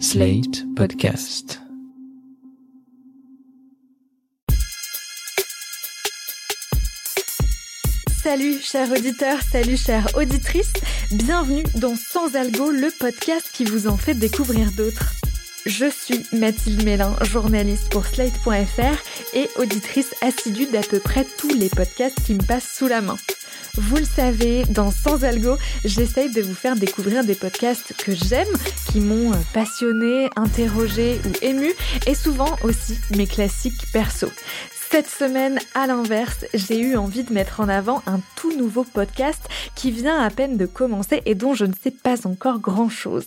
Slate Podcast. Salut chers auditeurs, salut chères auditrices, bienvenue dans Sans Algo, le podcast qui vous en fait découvrir d'autres. Je suis Mathilde Mélin, journaliste pour Slate.fr et auditrice assidue d'à peu près tous les podcasts qui me passent sous la main. Vous le savez, dans Sans Algo, j'essaye de vous faire découvrir des podcasts que j'aime, qui m'ont euh, passionné, interrogé ou ému, et souvent aussi mes classiques perso. Cette semaine, à l'inverse, j'ai eu envie de mettre en avant un tout nouveau podcast qui vient à peine de commencer et dont je ne sais pas encore grand-chose.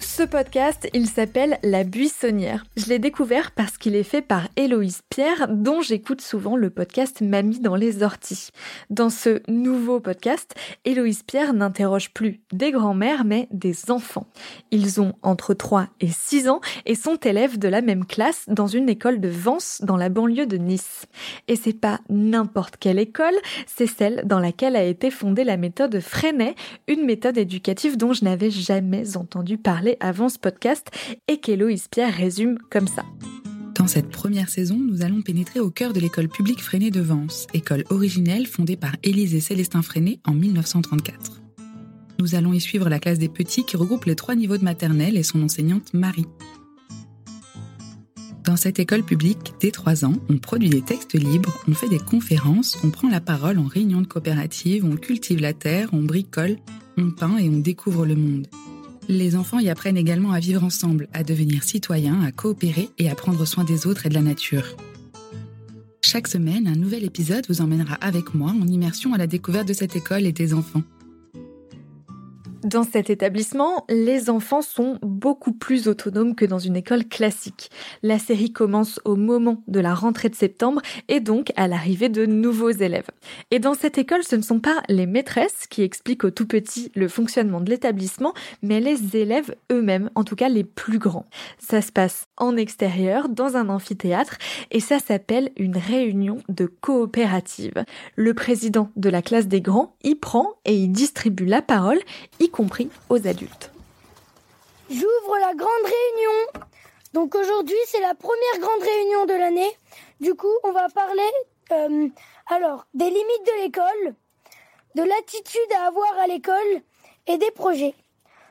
Ce podcast, il s'appelle La Buissonnière. Je l'ai découvert parce qu'il est fait par Héloïse Pierre, dont j'écoute souvent le podcast Mamie dans les orties. Dans ce nouveau podcast, Héloïse Pierre n'interroge plus des grands-mères, mais des enfants. Ils ont entre 3 et 6 ans et sont élèves de la même classe dans une école de Vence dans la banlieue de Nice. Et c'est pas n'importe quelle école, c'est celle dans laquelle a été fondée la méthode Freinet, une méthode éducative dont je n'avais jamais entendu parler avant ce podcast et qu'Héloïse Pierre résume comme ça. Dans cette première saison, nous allons pénétrer au cœur de l'école publique Freinet de Vence, école originelle fondée par Élise et Célestin Freinet en 1934. Nous allons y suivre la classe des petits qui regroupe les trois niveaux de maternelle et son enseignante Marie. Dans cette école publique, dès 3 ans, on produit des textes libres, on fait des conférences, on prend la parole en réunion de coopérative, on cultive la terre, on bricole, on peint et on découvre le monde. Les enfants y apprennent également à vivre ensemble, à devenir citoyens, à coopérer et à prendre soin des autres et de la nature. Chaque semaine, un nouvel épisode vous emmènera avec moi en immersion à la découverte de cette école et des enfants. Dans cet établissement, les enfants sont beaucoup plus autonomes que dans une école classique. La série commence au moment de la rentrée de septembre et donc à l'arrivée de nouveaux élèves. Et dans cette école, ce ne sont pas les maîtresses qui expliquent aux tout petits le fonctionnement de l'établissement, mais les élèves eux-mêmes, en tout cas les plus grands. Ça se passe en extérieur, dans un amphithéâtre, et ça s'appelle une réunion de coopérative. Le président de la classe des grands y prend et y distribue la parole, compris aux adultes. J'ouvre la grande réunion. Donc aujourd'hui, c'est la première grande réunion de l'année. Du coup, on va parler euh, alors des limites de l'école, de l'attitude à avoir à l'école et des projets.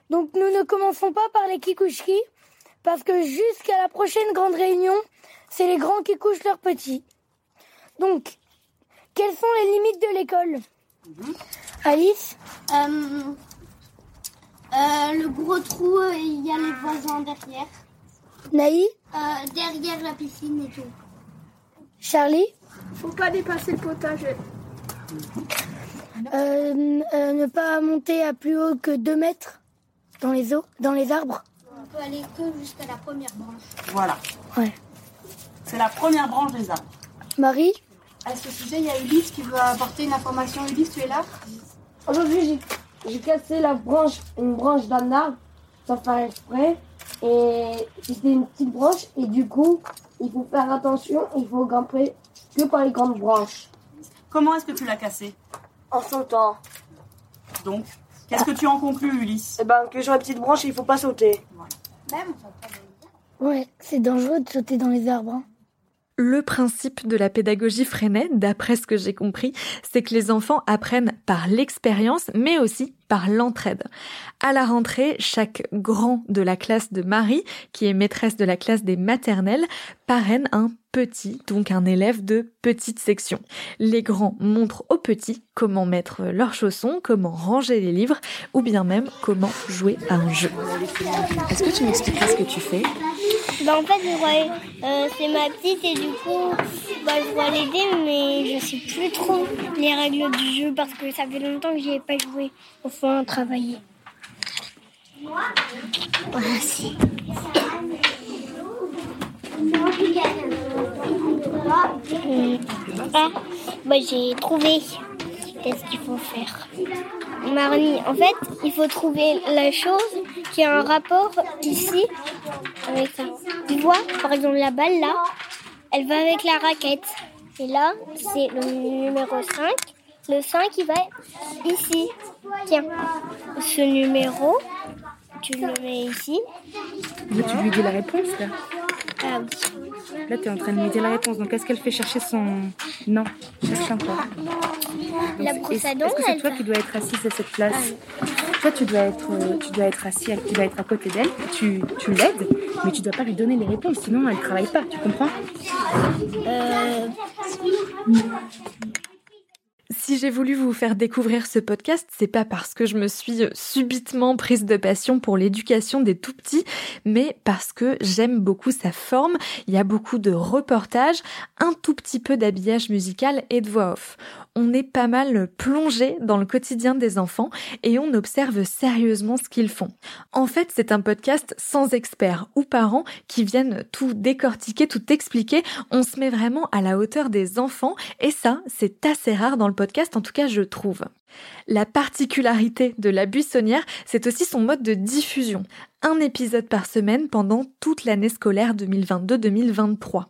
Donc nous ne commençons pas par les kikushki parce que jusqu'à la prochaine grande réunion, c'est les grands qui couchent leurs petits. Donc, quelles sont les limites de l'école? Alice? Euh, euh, le gros trou, euh, il y a les voisins derrière. Naï Euh, derrière la piscine et tout. Charlie Faut pas dépasser le potager. Euh, euh, Ne pas monter à plus haut que 2 mètres dans les eaux, dans les arbres On peut aller que jusqu'à la première branche. Voilà. Ouais. C'est la première branche des arbres. Marie À ce sujet, il y a Ulysse qui veut apporter une information. Ulysse, tu es là? Aujourd'hui, j'ai- j'ai cassé la branche, une branche d'un arbre, sans faire exprès. Et c'était une petite branche. Et du coup, il faut faire attention, il faut grimper que par les grandes branches. Comment est-ce que tu l'as cassé? En sautant. Donc, qu'est-ce que tu en conclus, Ulysse? Eh ben, que sur la petite branche, il faut pas sauter. Même, Ouais, c'est dangereux de sauter dans les arbres. hein. Le principe de la pédagogie Freinet, d'après ce que j'ai compris, c'est que les enfants apprennent par l'expérience, mais aussi par l'entraide. À la rentrée, chaque grand de la classe de Marie, qui est maîtresse de la classe des maternelles, parraine un petit, donc un élève de petite section. Les grands montrent aux petits comment mettre leurs chaussons, comment ranger les livres, ou bien même comment jouer à un jeu. Est-ce que tu m'expliqueras ce que tu fais? Bah en fait, euh, c'est ma petite et du coup, bah, je dois l'aider, mais je sais plus trop les règles du jeu parce que ça fait longtemps que j'y ai pas joué. Enfin, travailler. Si. Hum. Ah, bah j'ai trouvé. Qu'est-ce qu'il faut faire? Marnie, en fait, il faut trouver la chose qui a un rapport ici avec ça. Tu vois, par exemple, la balle là, elle va avec la raquette. Et là, c'est le numéro 5. Le 5, il va ici. Tiens, ce numéro, tu le mets ici. Tu lui dis la réponse, là. Ah oui. Là, tu es en train de lui dire la réponse. Donc, est-ce qu'elle fait chercher son... Non, cherche encore. La brosse est-ce- à dents, Est-ce que c'est toi qui dois être assise à cette place? Toi, tu dois être, euh, tu dois être assis, tu dois être à côté d'elle. Tu, tu l'aides, mais tu dois pas lui donner les réponses, sinon elle travaille pas. Tu comprends? Euh, Si j'ai voulu vous faire découvrir ce podcast, c'est pas parce que je me suis subitement prise de passion pour l'éducation des tout petits, mais parce que j'aime beaucoup sa forme. Il y a beaucoup de reportages, un tout petit peu d'habillage musical et de voix off. On est pas mal plongé dans le quotidien des enfants et on observe sérieusement ce qu'ils font. En fait, c'est un podcast sans experts ou parents qui viennent tout décortiquer, tout expliquer. On se met vraiment à la hauteur des enfants et ça, c'est assez rare dans le podcast, en tout cas je trouve. La particularité de la buissonnière, c'est aussi son mode de diffusion. Un épisode par semaine pendant toute l'année scolaire 2022-2023.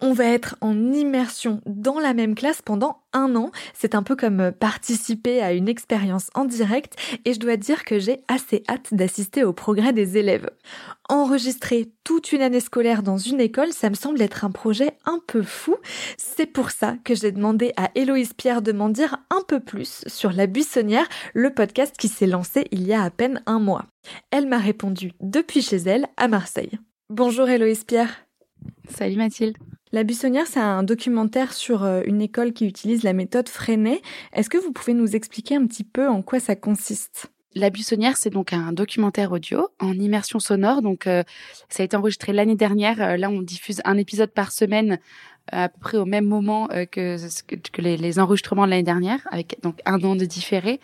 On va être en immersion dans la même classe pendant un an. C'est un peu comme participer à une expérience en direct et je dois dire que j'ai assez hâte d'assister au progrès des élèves. Enregistrer toute une année scolaire dans une école, ça me semble être un projet un peu fou. C'est pour ça que j'ai demandé à Héloïse Pierre de m'en dire un peu plus sur La Buissonnière, le podcast qui s'est lancé il y a à peine un mois. Elle m'a répondu depuis chez elle à Marseille. Bonjour Héloïse Pierre. Salut Mathilde. La Buissonnière, c'est un documentaire sur euh, une école qui utilise la méthode Freinet. Est-ce que vous pouvez nous expliquer un petit peu en quoi ça consiste? La Buissonnière, c'est donc un documentaire audio en immersion sonore. Donc, euh, ça a été enregistré l'année dernière. Euh, là, on diffuse un épisode par semaine euh, à peu près au même moment euh, que, les, enregistrements de l'année dernière, avec donc un an de différé.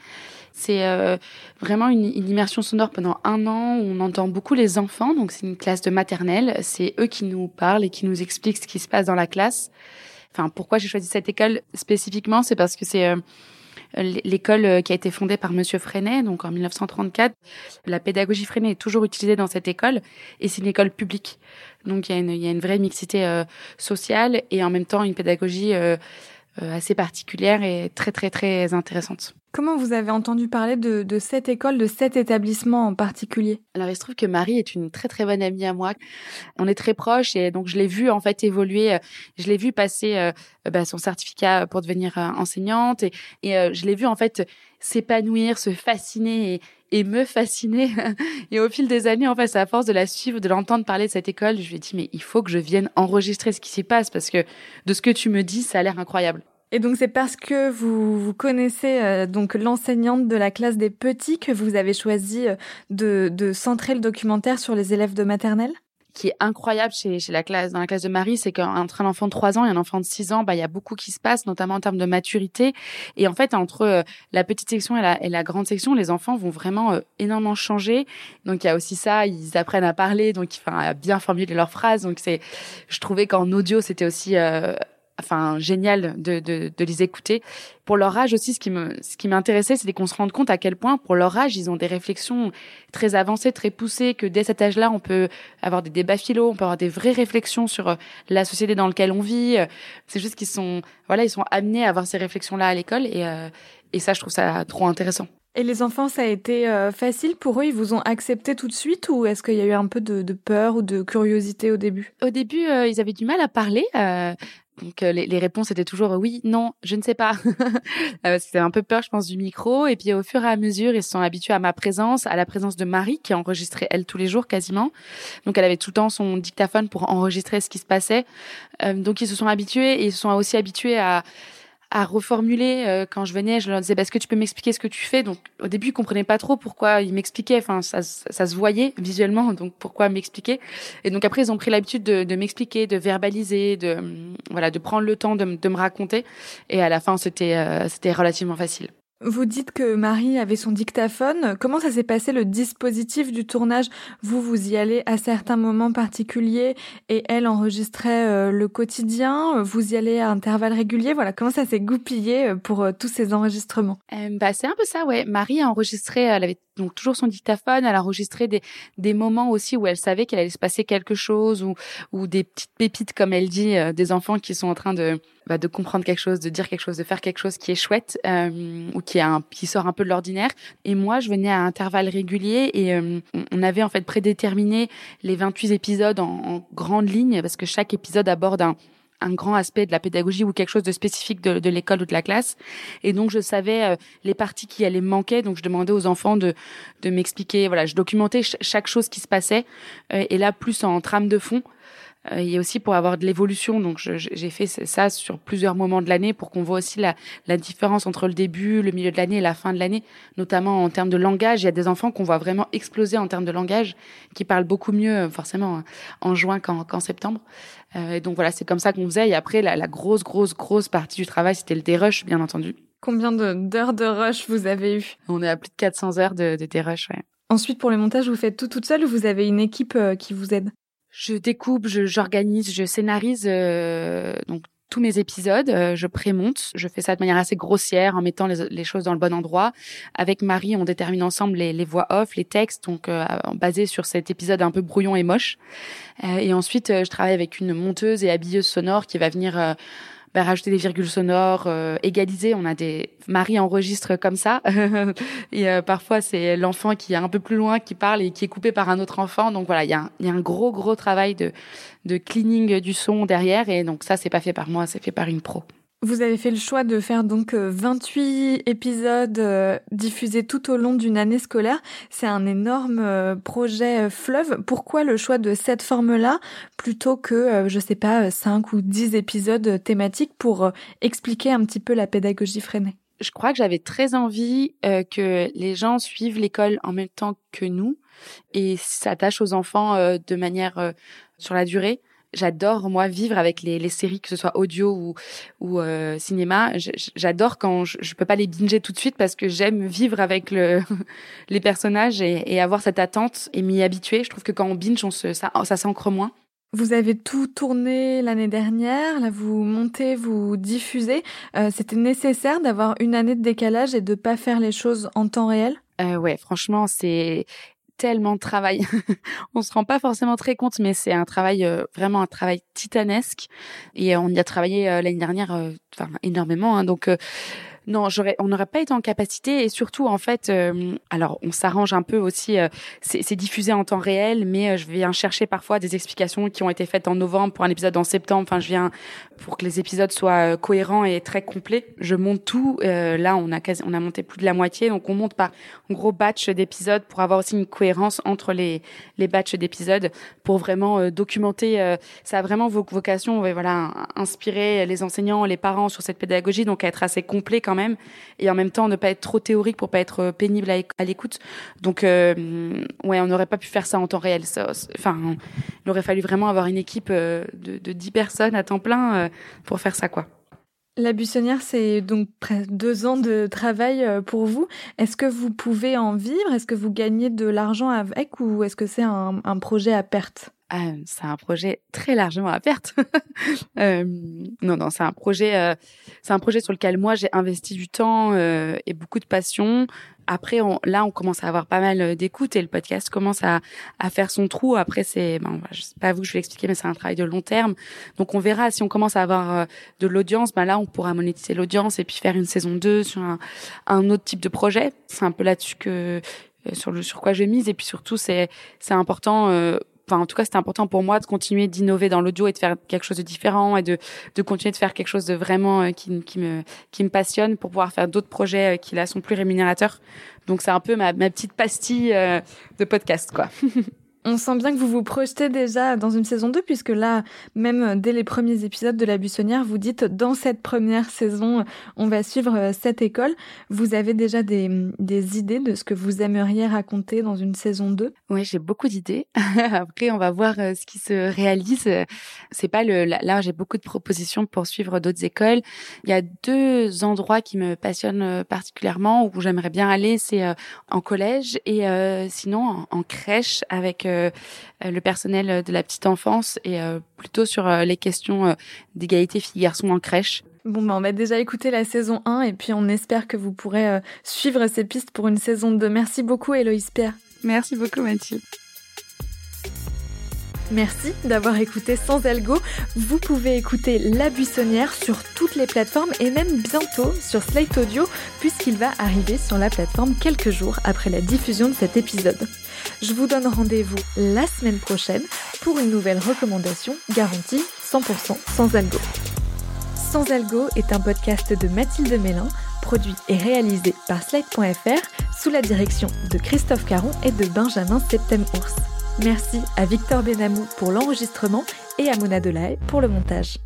C'est euh, vraiment une, immersion sonore pendant un an où on entend beaucoup les enfants. Donc, c'est une classe de maternelle. C'est eux qui nous parlent et qui nous expliquent ce qui se passe dans la classe. Enfin, pourquoi j'ai choisi cette école spécifiquement, c'est parce que c'est l'école euh, qui a été fondée par Monsieur Freinet, donc en 1934. La pédagogie Freinet est toujours utilisée dans cette école et c'est une école publique. Donc il y a une, il y a une vraie mixité euh, sociale et en même temps une pédagogie euh, euh, assez particulière et très très très intéressante. Comment vous avez entendu parler de, de cette école, de cet établissement en particulier? Alors il se trouve que Marie est une très très bonne amie à moi. On est très proches et donc je l'ai vue en fait évoluer. Je l'ai vue passer euh, bah, son certificat pour devenir euh, enseignante et, et euh, je l'ai vue en fait s'épanouir, se fasciner et, et me fasciner. et au fil des années, en fait, à force de la suivre, de l'entendre parler de cette école, je lui ai dit mais il faut que je vienne enregistrer ce qui s'y passe parce que de ce que tu me dis, ça a l'air incroyable. Et donc c'est parce que vous, vous connaissez euh, donc l'enseignante de la classe des petits que vous avez choisi euh, de, de centrer le documentaire sur les élèves de maternelle? Qui est incroyable chez, chez la classe, dans la classe de Marie, c'est qu'entre un enfant de 3 ans et un enfant de 6 ans, bah, il y a beaucoup qui se passe, notamment en termes de maturité. Et en fait, entre euh, la petite section et la, et la grande section, les enfants vont vraiment euh, énormément changer. Donc, il y a aussi ça, ils apprennent à parler, donc, enfin, à bien formuler leurs phrases. Donc, c'est, je trouvais qu'en audio, c'était aussi, euh, enfin génial de, de, de les écouter. Pour leur âge aussi, ce qui me ce qui m'intéressait, c'était qu'on se rende compte à quel point pour leur âge, ils ont des réflexions très avancées, très poussées, que dès cet âge-là, on peut avoir des débats philo, on peut avoir des vraies réflexions sur euh, la société dans laquelle on vit. C'est juste qu'ils sont voilà, ils sont amenés à avoir ces réflexions-là à l'école et euh, et ça, je trouve ça trop intéressant. Et les enfants, ça a été euh, facile pour eux? Ils vous ont accepté tout de suite ou est-ce qu'il y a eu un peu de, de, peur ou de curiosité au début? Au début, euh, ils avaient du mal à parler. Euh, donc les, les, réponses étaient toujours oui, non, je ne sais pas. C'était un peu peur, je pense, du micro. Et puis au fur et à mesure, ils se sont habitués à ma présence, à la présence de Marie, qui enregistrait elle tous les jours quasiment. Donc elle avait tout le temps son dictaphone pour enregistrer ce qui se passait. Euh, donc ils se sont habitués et ils se sont aussi habitués à à reformuler euh, quand je venais je leur disais bah, est-ce que tu peux m'expliquer ce que tu fais? Donc au début ils comprenaient pas trop pourquoi ils m'expliquaient. Enfin ça, ça, se voyait visuellement donc pourquoi m'expliquer. Et donc après ils ont pris l'habitude de, de m'expliquer de verbaliser de voilà de prendre le temps de, de me raconter. Et à la fin c'était euh, c'était relativement facile vous dites que Marie avait son dictaphone. Comment ça s'est passé le dispositif du tournage? Vous, vous y allez à certains moments particuliers et elle enregistrait euh, le quotidien. Vous y allez à intervalles réguliers. Voilà, comment ça s'est goupillé pour euh, tous ces enregistrements? Euh, Bah c'est un peu ça, ouais. Marie a enregistré, elle avait donc toujours son dictaphone. Elle enregistrait des, des moments aussi où elle savait qu'il allait se passer quelque chose ou, ou des petites pépites, comme elle dit, euh, des enfants qui sont en train de, bah, de comprendre quelque chose, de dire quelque chose, de faire quelque chose qui est chouette euh, ou qui, est un, qui sort un peu de l'ordinaire. Et moi, je venais à intervalles réguliers et euh, on avait en fait prédéterminé les 28 épisodes en, en grande ligne parce que chaque épisode aborde un un grand aspect de la pédagogie ou quelque chose de spécifique de, de l'école ou de la classe. Et donc, je savais euh, les parties qui allaient manquer. Donc, je demandais aux enfants de, de m'expliquer. Voilà, je documentais chaque chose qui se passait. Euh, et là, plus en trame de fond. Euh, et aussi pour avoir de l'évolution. Donc j'ai fait ça sur plusieurs moments de l'année pour qu'on voit aussi la, la, différence entre le début, le milieu de l'année et la fin de l'année, notamment en termes de langage. Il y a des enfants qu'on voit vraiment exploser en termes de langage, qui parlent beaucoup mieux forcément en juin qu'en septembre. Euh, et donc voilà, c'est comme ça qu'on faisait. Et après, la, la, grosse, grosse, grosse partie du travail, c'était le dérush, bien entendu. Combien d'heures de, rush vous avez eu? On est à plus de 400 heures de, de dérush, ouais. Ensuite, pour les montages, vous faites tout toute seule ou vous avez une équipe euh, qui vous aide? Je découpe, j'organise, je, scénarise euh, donc tous mes épisodes, euh, je prémonte, je fais ça de manière assez grossière en mettant les, les, choses dans le bon endroit. Avec Marie, on détermine ensemble les, les voix off, les textes, donc euh, basés sur cet épisode un peu brouillon et moche. Euh, et ensuite, euh, je travaille avec une monteuse et habilleuse sonore qui va venir euh, bah, rajouter des virgules sonores, euh, égaliser. On a des Marie enregistre comme ça et euh, parfois c'est l'enfant qui est un peu plus loin qui parle et qui est coupé par un autre enfant. Donc voilà, il y a un, y a un gros gros travail de de cleaning du son derrière et donc ça c'est pas fait par moi, c'est fait par une pro. Vous avez fait le choix de faire donc 28 épisodes diffusés tout au long d'une année scolaire. C'est un énorme projet fleuve. Pourquoi le choix de cette forme-là plutôt que, je sais pas, 5 ou 10 épisodes thématiques pour expliquer un petit peu la pédagogie freinée? Je crois que j'avais très envie euh, que les gens suivent l'école en même temps que nous et s'attachent aux enfants euh, de manière euh, sur la durée j'adore moi vivre avec les, les, séries que ce soit audio ou, ou euh, cinéma. J'adore quand je, je peux pas les binger tout de suite parce que j'aime vivre avec le les personnages et, et, avoir cette attente et m'y habituer. Je trouve que quand on binge on se ça, ça s'ancre moins. Vous avez tout tourné l'année dernière, là vous montez, vous diffusez. Euh, C'était nécessaire d'avoir une année de décalage et de pas faire les choses en temps réel? Euh, Ouais, franchement, c'est tellement de travail. on se rend pas forcément très compte, mais c'est un travail euh, vraiment un travail titanesque. Et on y a travaillé euh, l'année dernière, euh, enfin énormément. Hein, donc non, on n'aurait pas été en capacité et surtout en fait, euh, alors on s'arrange un peu aussi. Euh, c'est diffusé en temps réel, mais euh, je viens chercher parfois des explications qui ont été faites en novembre pour un épisode en septembre. Enfin, je viens pour que les épisodes soient cohérents et très complets. Je monte tout. là, on a on a monté plus de la moitié, donc on monte par gros batch d'épisodes pour avoir aussi une cohérence entre les les d'épisodes pour vraiment documenter. ça a vraiment vocation, voilà, inspirer les enseignants, les parents sur cette pédagogie, donc être assez complet quand même et en même temps ne pas être trop théorique pour pas être pénible à l'écoute. Donc euh, ouais, on n'aurait pas pu faire ça en temps réel. Enfin, il aurait fallu vraiment avoir une équipe euh, de, de 10 personnes à temps plein euh, pour faire ça quoi. La buissonnière, c'est donc près deux ans de travail euh, pour vous. Est-ce que vous pouvez en vivre? Est-ce que vous gagnez de l'argent avec ou est-ce que c'est un projet à perte? Euh, c'est un projet très largement à perte. euh, non, non, c'est un projet, euh, c'est un projet sur lequel moi j'ai investi du temps euh, et beaucoup de passion. Après, on, là, on commence à avoir pas mal d'écoute et le podcast commence à, à faire son trou. Après, c'est, ben, je sais pas vous je vais expliquer, mais c'est un travail de long terme. Donc, on verra si on commence à avoir euh, de l'audience. Ben là, on pourra monétiser l'audience et puis faire une saison 2 sur un, un autre type de projet. C'est un peu là-dessus que sur le sur quoi je mise et puis surtout c'est c'est important euh, enfin en tout cas c'était important pour moi de continuer d'innover dans l'audio et de faire quelque chose de différent et de de continuer de faire quelque chose de vraiment euh, qui me qui me passionne pour pouvoir faire d'autres projets euh, qui là sont plus rémunérateurs. Donc c'est un peu ma ma petite pastille euh, de podcast quoi On sent bien que vous vous projetez déjà dans une saison 2, puisque là, même dès les premiers épisodes de La Buissonnière, vous dites dans cette première saison, on va suivre cette école. Vous avez déjà des, idées de ce que vous aimeriez raconter dans une saison 2 Oui, j'ai beaucoup d'idées. Après, on va voir ce qui se réalise. C'est pas là, j'ai beaucoup de propositions pour suivre d'autres écoles. Il y a deux endroits qui me passionnent particulièrement où j'aimerais bien aller, c'est en collège et euh, sinon en, crèche avec euh, le personnel de la petite enfance et euh, plutôt sur les questions d'égalité filles-garçons en crèche. Bon, bah, on va déjà écouter la saison 1 et puis on espère que vous pourrez euh, suivre ces pistes pour une saison 2. Merci beaucoup, Héloïse Pierre. Merci beaucoup, Mathilde. Merci d'avoir écouté Sans Algo. Vous pouvez écouter La Buissonnière sur toutes les plateformes et même bientôt sur Slate Audio puisqu'il va arriver sur la plateforme quelques jours après la diffusion de cet épisode. Je vous donne rendez-vous la semaine prochaine pour une nouvelle recommandation garantie 100% sans algo. Sans algo est un podcast de Mathilde Mélin, produit et réalisé par Slate.fr sous la direction de Christophe Caron et de Benjamin Septem-Ours. Merci à Victor Benamou pour l'enregistrement et à Mona Delahaye pour le montage.